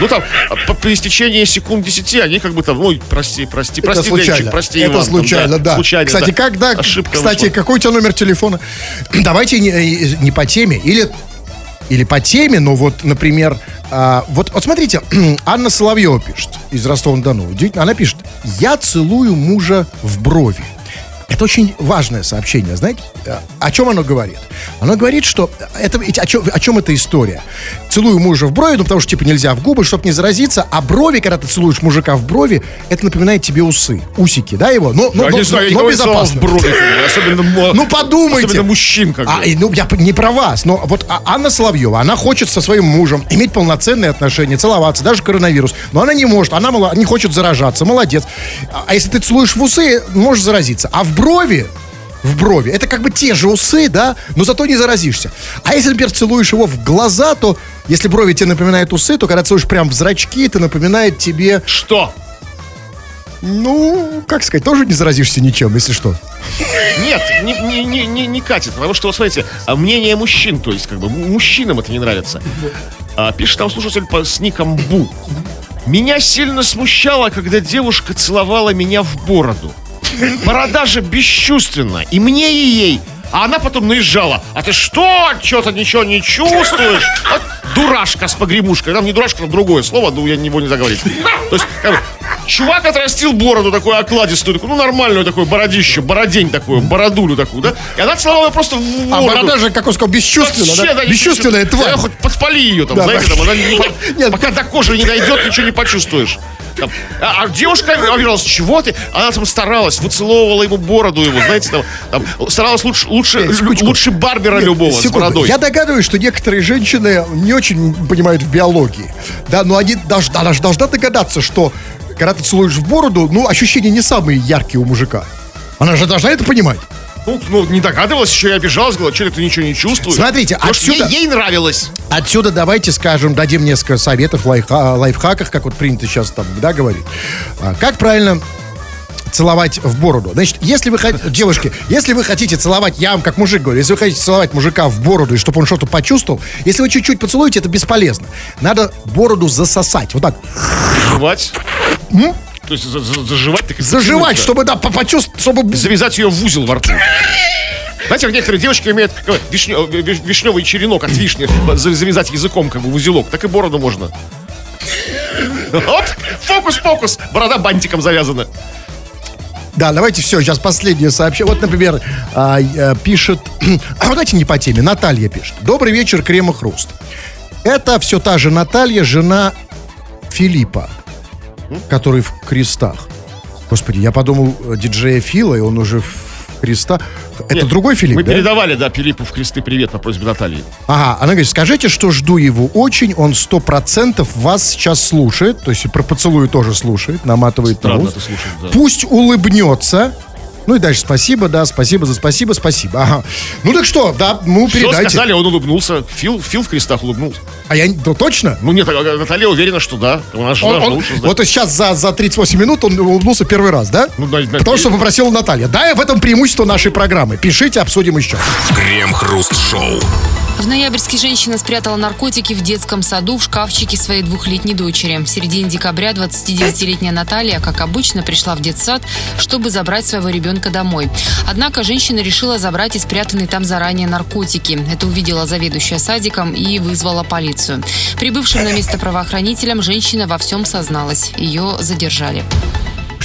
Ну там, а по, по истечении секунд 10 они как бы там, ой, прости, прости, прости, это случайно. Денчик, прости, это Иван, там, случайно, да. Случайно, Кстати, да. когда, Ошибка кстати, вышла. какой у тебя номер телефона? Давайте не, э, не по теме, или или по теме, но вот, например, а, вот, вот смотрите, Анна Соловьева пишет из Ростова-на-Дону. Она пишет, я целую мужа в брови. Это очень важное сообщение, знаете? э, О чем оно говорит? Оно говорит, что это о чем, о чем эта история? Целую мужа в брови, ну потому что типа нельзя в губы, чтобы не заразиться, а брови, когда ты целуешь мужика в брови, это напоминает тебе усы, усики, да, его? Но, но, Я но- не знаю, я но никого не целовал в безопасно. брови, особенно, Ну подумайте. особенно мужчин, как А, ну, я не про вас, но вот а- Анна Соловьева, она хочет со своим мужем иметь полноценные отношения, целоваться, даже коронавирус. Но она не может, она не хочет заражаться, молодец. А, а если ты целуешь в усы, можешь заразиться. А в брови, в брови, это как бы те же усы, да, но зато не заразишься. А если, например, целуешь его в глаза, то если брови тебе напоминают усы, то когда целуешь прям в зрачки, это напоминает тебе, Что? ну, как сказать, тоже не заразишься ничем, если что. Нет, не, не, не, не, не катит, потому что, вот смотрите, а, мнение мужчин, то есть, как бы, мужчинам это не нравится. А, пишет там слушатель по, с ником Бу. Меня сильно смущало, когда девушка целовала меня в бороду. Борода же бесчувственна, и мне, и ей. А она потом наезжала. А ты что? Что-то ничего не чувствуешь? Вот дурашка с погремушкой. Там не дурашка, там другое слово, ну я его не заговорить. То есть, как бы, чувак отрастил бороду такую окладистую, такую, ну нормальную такую бородище, бородень такую, бородулю такую, да? И она целовала ее просто в А борода же, как он сказал, бесчувственная, Вообще, да? Бесчувственная тварь. Да, хоть подпали ее там, Да, знаете, да. там, она не Нет. пока до кожи не дойдет, ничего не почувствуешь. Там, а, а девушка обижалась, чего ты? Она там старалась, выцеловывала ему бороду его, знаете, там, там, старалась лучше, лучше, Нет, секундочку. лучше Барбера любого с Секунду. бородой. Я догадываюсь, что некоторые женщины не очень понимают в биологии. Да, но они должны, она же должна догадаться, что когда ты целуешь в бороду, ну, ощущения не самые яркие у мужика. Она же должна это понимать. Ну, ну, не догадывалась, еще и обижалась, говорила, что ты ничего не чувствуешь. Смотрите, Может, отсюда- ей, ей нравилось. Отсюда давайте скажем, дадим несколько советов, лайфха- лайфхаках, как вот принято сейчас там, да, говорить. А, Как правильно целовать в бороду. Значит, если вы хотите, девушки, если вы хотите целовать, я вам как мужик говорю, если вы хотите целовать мужика в бороду, и чтобы он что-то почувствовал, если вы чуть-чуть поцелуете, это бесполезно. Надо бороду засосать. Вот так. Заживать. То есть за- за- заживать так Заживать, чтобы, да, по- почувствовать, чтобы... Завязать ее в узел во рту. Знаете, как некоторые девочки бы, вишне- виш- вишневый черенок от вишни за- завязать языком как бы в узелок, так и бороду можно. Оп, фокус-фокус, борода бантиком завязана. Да, давайте все, сейчас последнее сообщение. Вот, например, а, э, пишет... А вот давайте не по теме. Наталья пишет. Добрый вечер, Крема Хруст. Это все та же Наталья, жена Филиппа, который в крестах. Господи, я подумал, э, диджея Фила, и он уже в крестах. Это Нет, другой Филипп, Мы да? передавали, да, Филиппу в кресты привет по просьбе Натальи. Ага, она говорит, скажите, что жду его очень, он сто процентов вас сейчас слушает, то есть про поцелуй тоже слушает, наматывает на Странно ус. это слушать, да. Пусть улыбнется, Ну и дальше спасибо, да, спасибо за спасибо, спасибо. Ага. Ну так что, да, ну Все передайте. сказали, он улыбнулся. Фил, Фил в крестах улыбнулся. А я, ну точно? Ну нет, а Наталья уверена, что да. Она же Он- должна он- лучше вот и сейчас за, за 38 минут он улыбнулся первый раз, да? Ну, да, да. Потому что попросила Наталья. Да, в этом преимущество нашей программы. Пишите, обсудим еще. Крем-хруст-шоу. В ноябрьске женщина спрятала наркотики в детском саду в шкафчике своей двухлетней дочери. В середине декабря 29-летняя Наталья, как обычно, пришла в детсад, чтобы забрать своего ребенка домой. Однако женщина решила забрать и спрятанные там заранее наркотики. Это увидела заведующая садиком и вызвала полицию. Прибывшим на место правоохранителям женщина во всем созналась. Ее задержали.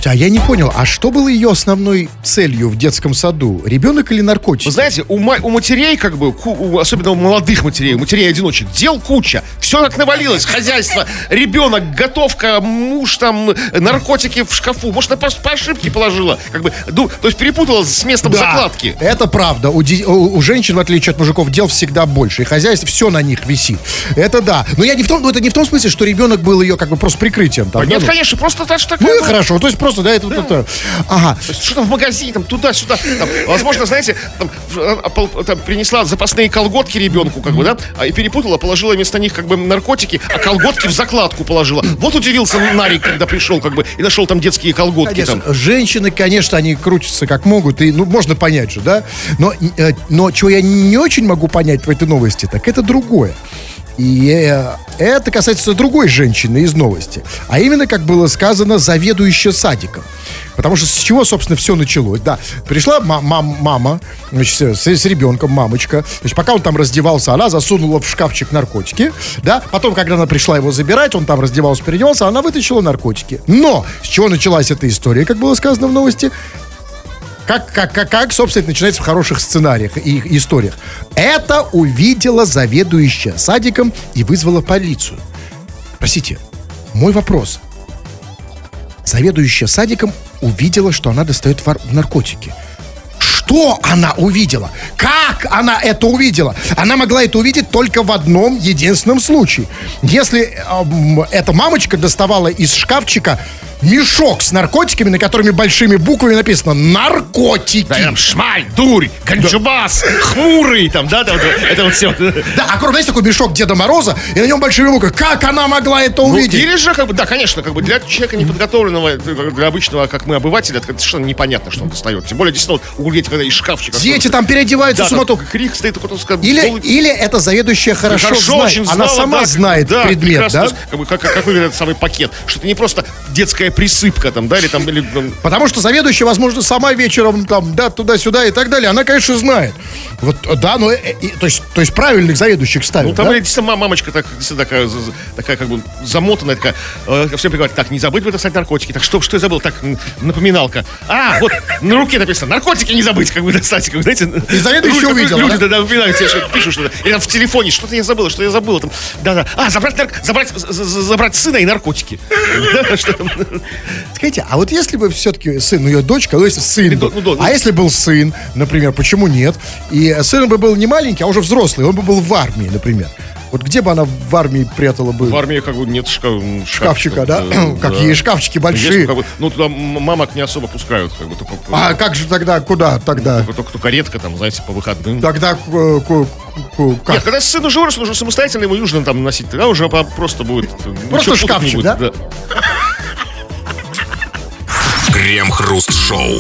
Слушайте, а я не понял, а что было ее основной целью в детском саду? Ребенок или наркотики? Вы знаете, у, у матерей, как бы, у- особенно у молодых матерей, у матерей-одиночек, дел куча. Все как навалилось. Хозяйство, ребенок, готовка, муж там, наркотики в шкафу. Может, она просто по ошибке положила. Как бы, ну, то есть перепутала с местом Да, закладки. Это правда. У, у- у женщин, в отличие от мужиков, дел всегда больше. И хозяйство все на них висит. Это да. Но я не в том, ну, это не в том смысле, что ребенок был ее как бы просто прикрытием. Там, Нет, да, ну. конечно, просто так что Ну и хорошо, то есть просто, да, это вот это. Ага. Что там в магазине, там туда-сюда. Там, возможно, знаете, там, а, там принесла запасные колготки ребенку, как бы, да, а, и перепутала, положила вместо них как бы наркотики, а колготки в закладку положила. Вот удивился Нарик, когда пришел, как бы, и нашел там детские колготки. Конечно, Там. женщины, конечно, они крутятся как могут, и, ну, можно понять же, да? Но, э, но чего я не очень могу понять в этой новости, так это другое. И э, это касается другой женщины из новости. А именно, как было сказано, заведующая садиком. Потому что с чего, собственно, все началось? Да, пришла ма- мам- мама значит, с, с ребенком, мамочка. Значит, пока он там раздевался, она засунула в шкафчик наркотики. Да, потом, когда она пришла его забирать, он там раздевался, переодевался, она вытащила наркотики. Но с чего началась эта история, как было сказано в новости? Как, как, как, как, собственно, начинается в хороших сценариях и историях. Это увидела заведующая садиком и вызвала полицию. Простите, мой вопрос. Заведующая садиком увидела, что она достает наркотики. Что она увидела? Как она это увидела? Она могла это увидеть только в одном единственном случае. Если эм, эта мамочка доставала из шкафчика мешок с наркотиками, на которыми большими буквами написано «наркотики». Да, там шмаль, дурь, ганджубас, хмурый, там, да, да, вот это вот все. Да, а кроме есть такой мешок Деда Мороза, и на нем большими буквами. Как она могла это Ну, увидеть? или же, как бы, да, конечно, как бы для человека неподготовленного, для обычного, как мы, обывателя, это совершенно непонятно, что он достает. Тем более, действительно, вот, углеть, когда из шкафчика. Дети там переодеваются да, с суматохой. там крик стоит, скажем, Или, голый- или это заведующая хорошо, знает. очень Она знала, сама да, знает да, предмет, прекрасно, да? Как, как, как выглядит этот самый пакет. Что это не просто детская присыпка там, да, или там, или, там, Потому что заведующая, возможно, сама вечером там, да, туда-сюда и так далее, она, конечно, знает. Вот, да, но, э, и- то, есть, то есть правильных заведующих ставят, Ну, там да? действительно ма- мамочка так, такая, такая как бы замотанная, такая, э, все говорит, так, не забыть бы достать наркотики. Так что, что я забыл? Так, напоминалка. А, вот на руке написано, наркотики не забыть, как бы достать. Как бы, знаете, И заведующая люди- увидела, Люди, да? да, напоминают тебе, что пишут что-то. Или там в телефоне, что-то я забыла, что я забыла. Там, да, да. А, забрать, нар- забрать, забрать сына и наркотики. Да. Скажите, а вот если бы все-таки сын, ну ее дочка, ну если сын, Или был, ну, а если был сын, например, почему нет? И сын бы был не маленький, а уже взрослый, он бы был в армии, например. Вот где бы она в армии прятала бы В армии как бы нет шкаф, шкафчика, да? как да. есть шкафчики Есть, большие. как бы, ну, туда мамок не особо пускают. Как бы, только, А как же тогда, куда тогда? только, только, только редко, там, знаете, по выходным. Тогда э, как? Нет, когда сын уже вырос, он уже самостоятельно его нужно там носить, тогда уже просто будет... э, Просто шкафчик, будет, да? Крем-хруст-шоу.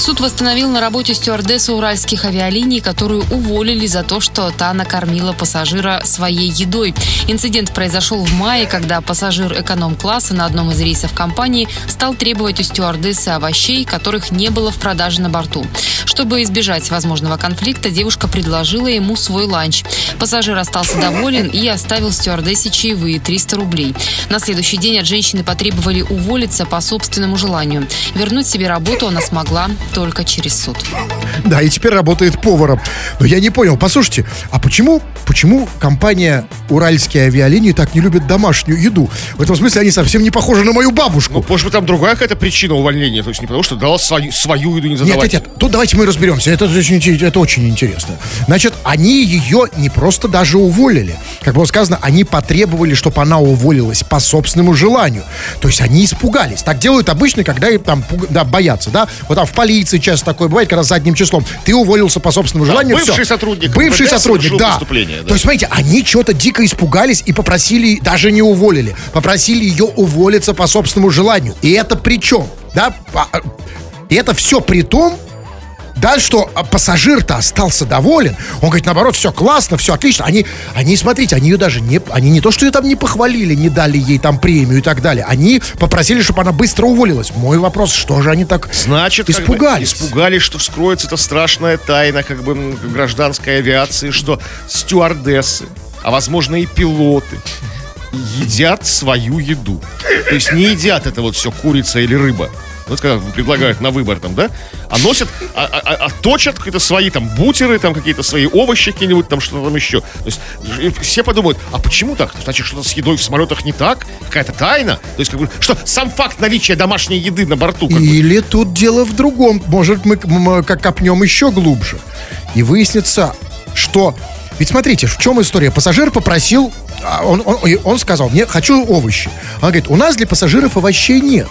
Суд восстановил на работе стюардессу уральских авиалиний, которую уволили за то, что та накормила пассажира своей едой. Инцидент произошел в мае, когда пассажир эконом-класса на одном из рейсов компании стал требовать у стюардессы овощей, которых не было в продаже на борту. Чтобы избежать возможного конфликта, девушка предложила ему свой ланч. Пассажир остался доволен и оставил стюардессе чаевые 300 рублей. На следующий день от женщины потребовали уволиться по собственному желанию. Вернуть себе работу она смогла только через суд. Да, и теперь работает поваром. Но я не понял, послушайте, а почему, почему компания «Уральские авиалинии» так не любит домашнюю еду? В этом смысле они совсем не похожи на мою бабушку. Ну, может быть, там другая какая-то причина увольнения. То есть не потому, что дала свою, свою еду не Нет, задавать. нет, нет, тут давайте мы разберемся. Это очень, это очень интересно. Значит, они ее не просто даже уволили. Как было сказано, они потребовали, чтобы она уволилась по собственному желанию. То есть они испугались. Так делают обычно, когда им там да, боятся, да? Вот там в полиции авиации часто такое бывает, когда задним числом. Ты уволился по собственному желанию. бывший всё. сотрудник Бывший МВД сотрудник, да. да. То есть, смотрите, они чего-то дико испугались и попросили, даже не уволили, попросили ее уволиться по собственному желанию. И это при чем? Да? По- И это все при том, да, что а, пассажир-то остался доволен. Он говорит, наоборот, все классно, все отлично. Они, они, смотрите, они ее даже не, они не то, что ее там не похвалили, не дали ей там премию и так далее. Они попросили, чтобы она быстро уволилась. Мой вопрос, что же они так Значит, как бы испугались? испугались, что вскроется эта страшная тайна как бы гражданской авиации, что стюардессы, а возможно и пилоты, едят свою еду. То есть не едят это вот все курица или рыба. Вот когда предлагают на выбор там, да? А носят, а, а- а- а точат какие-то свои там бутеры, там какие-то свои овощи какие-нибудь, там что-то там еще. То есть все подумают, а почему так? Значит, что-то с едой в самолетах не так? Какая-то тайна? То есть, как бы, что сам факт наличия домашней еды на борту, как бы, Или тут дело в другом. Может, мы к- м, как копнем еще глубже. И выяснится, что... Ведь смотрите, в чем история? Пассажир попросил, он, он, он сказал, мне хочу овощи. Она говорит, у нас для пассажиров овощей нет.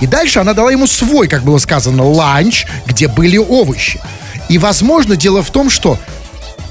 И дальше она дала ему свой, как было сказано, ланч, где были овощи. И, возможно, дело в том, что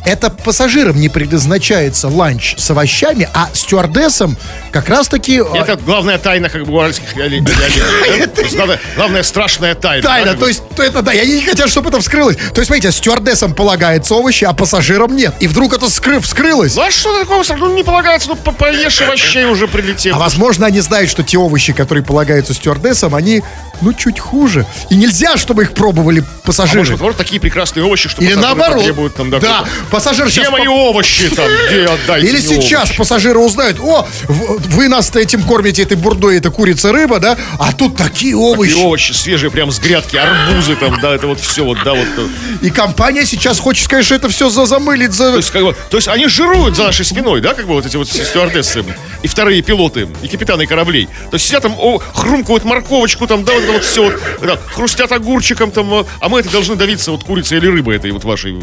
это пассажирам не предназначается ланч с овощами, а стюардессам как раз-таки... а, Это главная тайна как бы уральских главная- страшная тайна. Тайна, то есть, то это да, они не хотят, чтобы это вскрылось. То есть, смотрите, стюардессам полагается овощи, а пассажирам нет. И вдруг это скры- вскрылось. Ну а что такого? Ну не полагается, ну по- поешь овощей уже прилетев. А возможно, они знают, что те овощи, которые полагаются стюардессам, они, ну, чуть хуже. И нельзя, чтобы их пробовали А пассажиры. может, наоборот, такие прекрасные овощи, что Или наоборот. потребуют там, да, пассажир Где сейчас мои по- овощи там? Где отдайте Или сейчас овощи? пассажиры узнают, о, вы нас этим кормите, этой бурдой, это курица, рыба, да? А тут такие овощи. Такие овощи свежие, прям с грядки, арбузы там, да, это вот все вот, да, вот. э. И компания сейчас хочет, конечно, это все за замылить, за... То есть, как бы, то есть они жируют за нашей спиной, да, как бы вот эти вот стюардессы и вторые пилоты, и капитаны кораблей. То есть сидят там, о, хрумкают морковочку там, да, вот это вот все вот, да, хрустят огурчиком там, а мы это должны давиться вот курицей или рыбой этой вот вашей.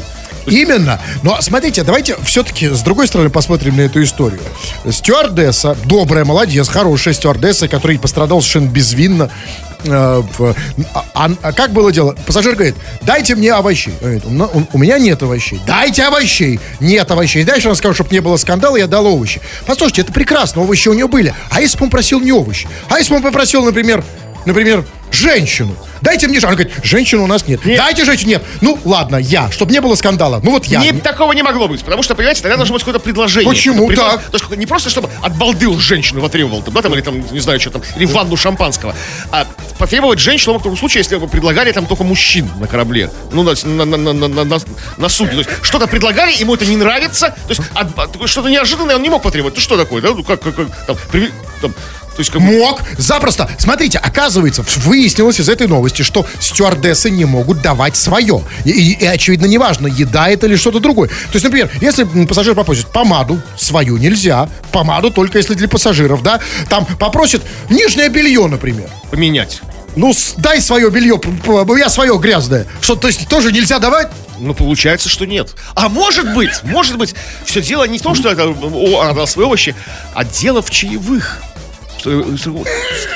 Именно. Но смотрите, давайте все-таки с другой стороны посмотрим на эту историю. Стюардесса, добрая, молодец, хорошая стюардесса, который пострадал совершенно безвинно. Э, а, а- а как было дело? Пассажир говорит, дайте мне овощей. Он говорит, «У м- у, у меня нет овощей. Дайте овощей. Нет овощей. Дальше он сказал, чтобы не было скандала, я дал овощи. Послушайте, это прекрасно, овощи у него были. А если бы он просил не овощи? А если бы он попросил, например, например, женщину? Дайте мне женщину. Он говорит, женщины у нас нет. Дайте женщину. Нет. Ну, ладно, я, чтобы не было скандала. Ну, вот я. Не, такого не могло быть, потому что, понимаете, тогда должно быть какое-то предложение. Почему так? То есть не просто, чтобы от балды он женщину потребовал, там, да, там, или там, не знаю, что там, или ванну шампанского, а потребовать женщину в том случае, если бы предлагали там только мужчин на корабле, ну, на, на, на, на, на, на- на судне. То есть что-то предлагали, ему это не нравится, то есть от- от- что-то неожиданное он не мог потребовать. Ну, что такое, да, ну, как, как, как, там, приви- там, то есть, как Мог, запросто. Смотрите, оказывается, выяснилось из этой новости, что стюардессы не могут давать свое. И, и- и, очевидно, неважно, еда это или что-то другое. То есть, например, если пассажир попросит помаду, свою нельзя. Помаду только если для пассажиров, да. Там попросит нижнее белье, например. поменять. Ну, дай свое белье, я свое грязное. Что, то есть, тоже нельзя давать? Ну, получается, что нет. А может быть, может быть, все дело не в том, что это о, она дала свои овощи, а дело в чаевых. Что, что-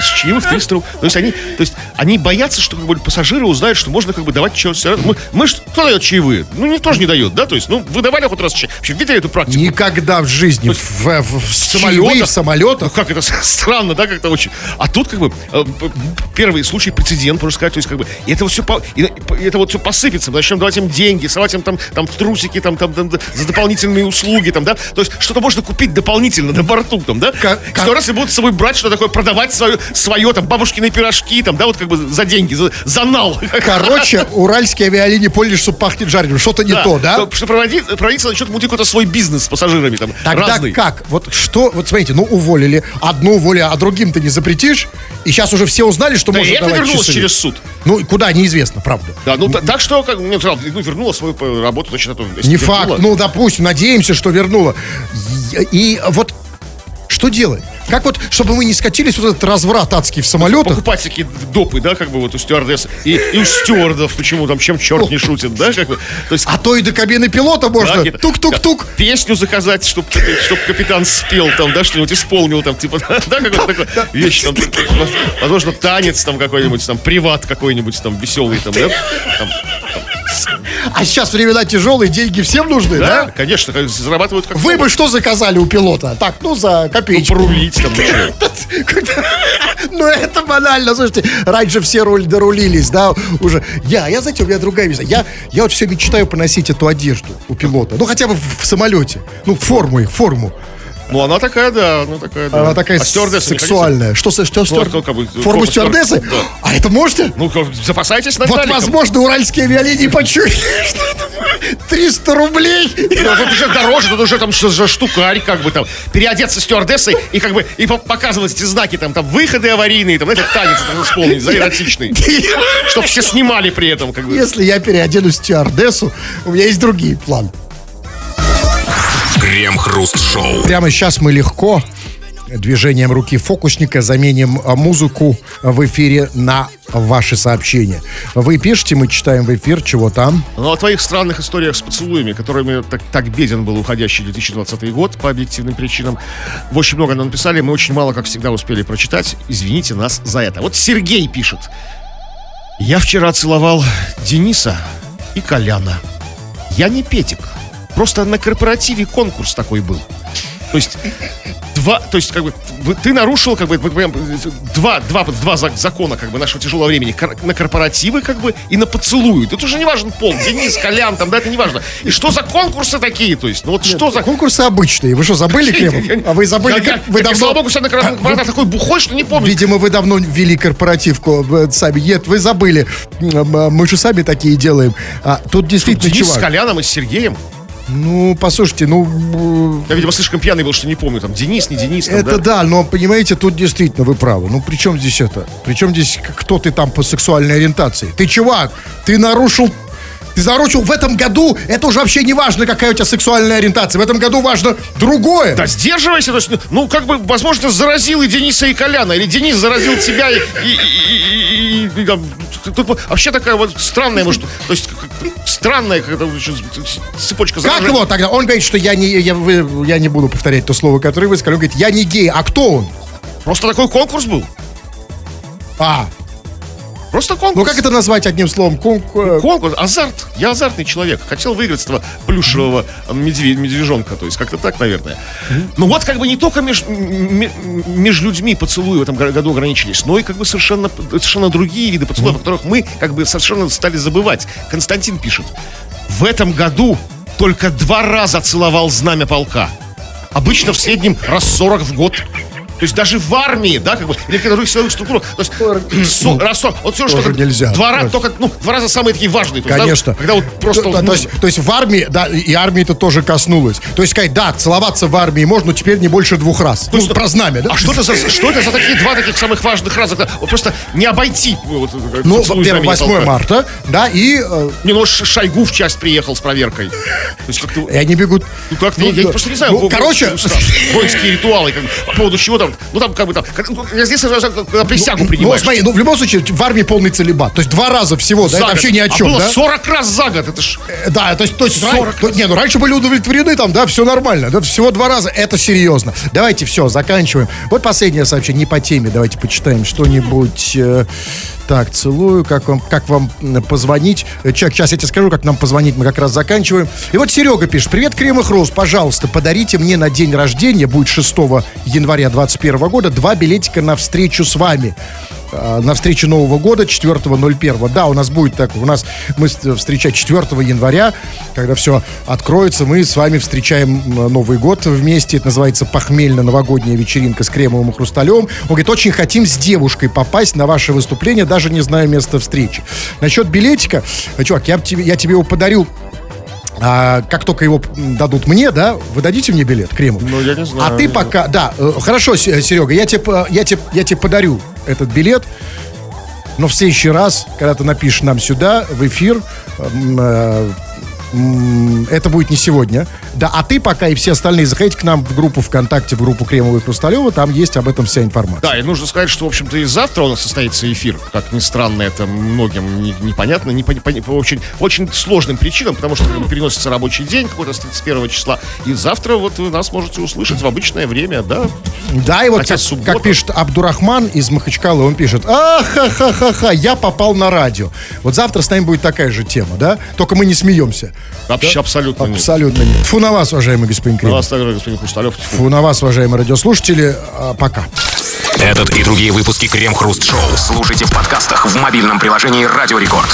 с чаевых 300 рублей. То есть они, то есть они боятся, что как бы, пассажиры узнают, что можно как бы давать чаевые. Мы, мы кто дает чаевые? Ну, никто же не дает, да? То есть, ну, вы давали хоть раз чаевые. Вообще, видели эту практику? Никогда в жизни в, в, в, в чаевые в Ну, самолетах. как это странно, да, как-то очень. А тут как бы э, первый случай прецедент, можно сказать, то есть как бы и это вот все и, и это вот все посыпется, мы начнем давать им деньги, совать им там там трусики, там там, там, за дополнительные услуги, там, да, то есть что-то можно купить дополнительно на борту, там, да, Как- как- сто раз и будут с собой брать что такое, продавать свое, свое там бабушкины пирожки, там, да, вот как бы за деньги, за, за нал. Короче, уральские авиалинии поняли, что пахнет жареным. Что-то не то, да? Что проводить, правительство начнет мутить какой-то свой бизнес с пассажирами там, Тогда разный. как? Вот что, вот смотрите, ну уволили, одну уволили, а другим ты не запретишь, и сейчас уже все узнали, что Да можно это давать вернулось часы. через суд. Ну, куда, неизвестно, правда. Да, ну та- так что, как, ну, ну, вернула свою работу, значит, это, если Не вернула, факт, ну, допустим, надеемся, что вернула. И вот что делать? Как вот, чтобы мы не скатились вот этот разврат адский в самолетах? покупать всякие допы, да, как бы вот у стюардесс и, и у стюардов, почему там, чем черт не шутит, да, как бы, то есть, А то и до кабины пилота можно. Да. Тук-тук-тук. песню заказать, чтобы чтоб капитан спел там, да, что-нибудь исполнил там, типа, да, какой-то такой вещь там, возможно, танец там какой-нибудь, там, приват какой-нибудь там веселый там, да, там, А сейчас времена тяжелые, деньги всем нужны, да? да, конечно, зарабатывают как Вы бы что заказали у пилота? Так, ну за копеечку. порулить там, ну. Ну это банально, слушайте, раньше все руль, дорулились, да, уже. Я, я, знаете, у меня другая вещь. Я, я вот все мечтаю поносить эту одежду у пилота. Ну хотя бы в самолете. Ну форму их, форму. Ну, она такая, да, она такая, да. Она такая А стюардесса сексуальная. Что, со- что, стюар- ну, как бы, Форму стюардессы? стюар- да. А это можете? Ну, запасайтесь Вот, Наталиком. возможно, уральские авиалинии почуяли, что это 300 рублей. Ну, тут уже дороже, тут уже там что за штукарь, как бы там, переодеться стюардессой и как бы и по- показывать эти знаки, там, там, выходы аварийные, там, этот танец там, исполнить, за эротичный. Чтоб все снимали при этом, как бы. Если я переоденусь стюардессу, у меня есть другие планы. Крем-хруст-шоу. Прямо сейчас мы легко движением руки фокусника заменим а, музыку в эфире на ваши сообщения. Вы пишете, мы читаем в эфир, чего там. Ну, о твоих странных историях с поцелуями, которыми так, так беден был уходящий 2020 год по объективным причинам. Вы очень много нам написали, мы очень мало, как всегда, успели прочитать. Извините нас за это. Вот Сергей пишет. Я вчера целовал Дениса и Коляна. Я не Петик. Просто на корпоративе конкурс такой был. То есть два, то есть как бы ты нарушил как бы два, два, два за- закона как бы нашего тяжелого времени на корпоративы как бы и на поцелуи. Тут уже не важен пол, Денис, Колян, там, да, это не важно. И что за конкурсы такие, то есть, ну вот что за Конкурсы обычные. Вы что, забыли, Кремов? А вы забыли, Я- как вы я, давно... слава богу, себя на кор- корпоративах такой бухой, что не помню. Видимо, вы давно ввели корпоративку э, сами. Нет, вы забыли. Мы же сами такие делаем. А тут действительно, Денис с чувак. Коляном и с Сергеем. Ну, послушайте, ну, Я, видимо, слишком пьяный был, что не помню. Там Денис, не Денис. там, Это да. да, но понимаете, тут действительно вы правы. Ну при чем здесь это? При чем здесь кто ты там по сексуальной ориентации? Ты чувак, ты нарушил. Ты нарушил в этом году, это уже вообще не важно, какая у тебя сексуальная ориентация. В этом году важно другое. Да сдерживайся, то есть, ну, ну, как бы, возможно, заразил и Дениса, и Коляна, или Денис заразил тебя, и, и- и- и- и- и тут вообще такая вот странная, может, то есть, как- как- странная еще цепочка Как заражений. его тогда? Он говорит, что я не, я, я не буду повторять то слово, которое вы сказали. Он говорит, я не гей. А кто он? Просто такой конкурс был. А, Просто конкурс. ну как это назвать одним словом? Кон- э, Конкурс, азарт. Я азартный человек. Хотел выиграть этого плюшевого медве- медвежонка. То есть как-то так, наверное. Ну вот как бы не только меж- между людьми поцелуи в этом го- году ограничились, но и как бы совершенно, совершенно другие виды поцелуев, о которых мы как бы совершенно стали забывать. Константин пишет. В этом году только два раза целовал знамя полка. Обычно в среднем раз 40 в год. То есть даже в армии, да, как бы, или в других силовых структурах, то есть раз 40, вот все, что нельзя. Два раза, только, ну, два раза самые такие важные. Есть, да, Конечно. когда вот просто... То, то есть, то есть в армии, да, и армии это тоже коснулось. То есть сказать, да, целоваться в армии можно, но теперь не больше двух раз. Ну, про знамя, да? А что это за, что это за такие два таких самых важных раза? когда Вот просто не обойти. Вот, э, Ну, во-первых, знамени 8 полка. марта, да, и э, Не, ну, Шойгу в часть приехал с проверкой. То есть как-то... и они бегут. Ну, как Ну, я, я да. просто не знаю. Ну, короче, воинские ритуалы, как по поводу чего там, ну, там, как бы там, ну, я здесь уже когда присягу Ну, принимаешь. смотри, ну, в любом случае, в армии полный целебат. То есть два раза всего, да, это вообще ни о А чем, было да? 40 раз за год, это ж... Э, Да, то есть, то есть 40 то- не, ну раньше были удовлетворены, там, да, все нормально. Да, всего два раза, это серьезно. Давайте все, заканчиваем. Вот последнее сообщение, не по теме, давайте почитаем что-нибудь. э, Так, целую, как вам, как вам позвонить? Э, Чак, сейчас я тебе скажу, как нам позвонить, мы как раз заканчиваем. И вот Серега пишет, привет, Крем и Хруст, пожалуйста, подарите мне на день рождения, будет 6 января 2021 года, два билетика на встречу с вами. А, На встречу Нового года 4.01. Да, у нас будет так, у нас мы встречать 4 января, когда все откроется, мы с вами встречаем Новый год вместе. Это называется похмельно-новогодняя вечеринка с кремовым и хрусталем. Он говорит, очень хотим с девушкой попасть на ваше выступление, даже не зная места встречи. Насчет билетика, э, чувак, я, тебе, я тебе его подарю а, как только его дадут мне, да, вы дадите мне билет Кремов? Ну, я не знаю, А ты пока, да, э, хорошо, Се- Серега, я тебе, я, тебе, я тебе подарю этот билет, но в следующий раз, когда ты напишешь нам сюда, в эфир, м, э, это будет не сегодня. Да, а ты пока и все остальные заходите к нам в группу ВКонтакте, в группу Кремова и Хрусталева, там есть об этом вся информация. Да, и нужно сказать, что, в общем-то, и завтра у нас состоится эфир. Как ни странно, это многим не- непонятно, не по, очень, очень сложным причинам, потому что переносится рабочий день какой-то с 31 числа. И завтра вот вы нас можете услышать в обычное время, да. Да, и вот Хотя как, суббота. как пишет Абдурахман из Махачкалы, он пишет, ха-ха-ха-ха, я попал на радио. Вот завтра с нами будет такая же тема, да? Только мы не смеемся. Вообще абсолютно нет. Абсолютно нет. Фу на вас, уважаемый господин На Кремов. вас также, господин Хрусталев. Фу на вас, уважаемые радиослушатели. А, Пока. Этот и другие выпуски Крем Хруст Шоу слушайте в подкастах в мобильном приложении Радио Рекорд.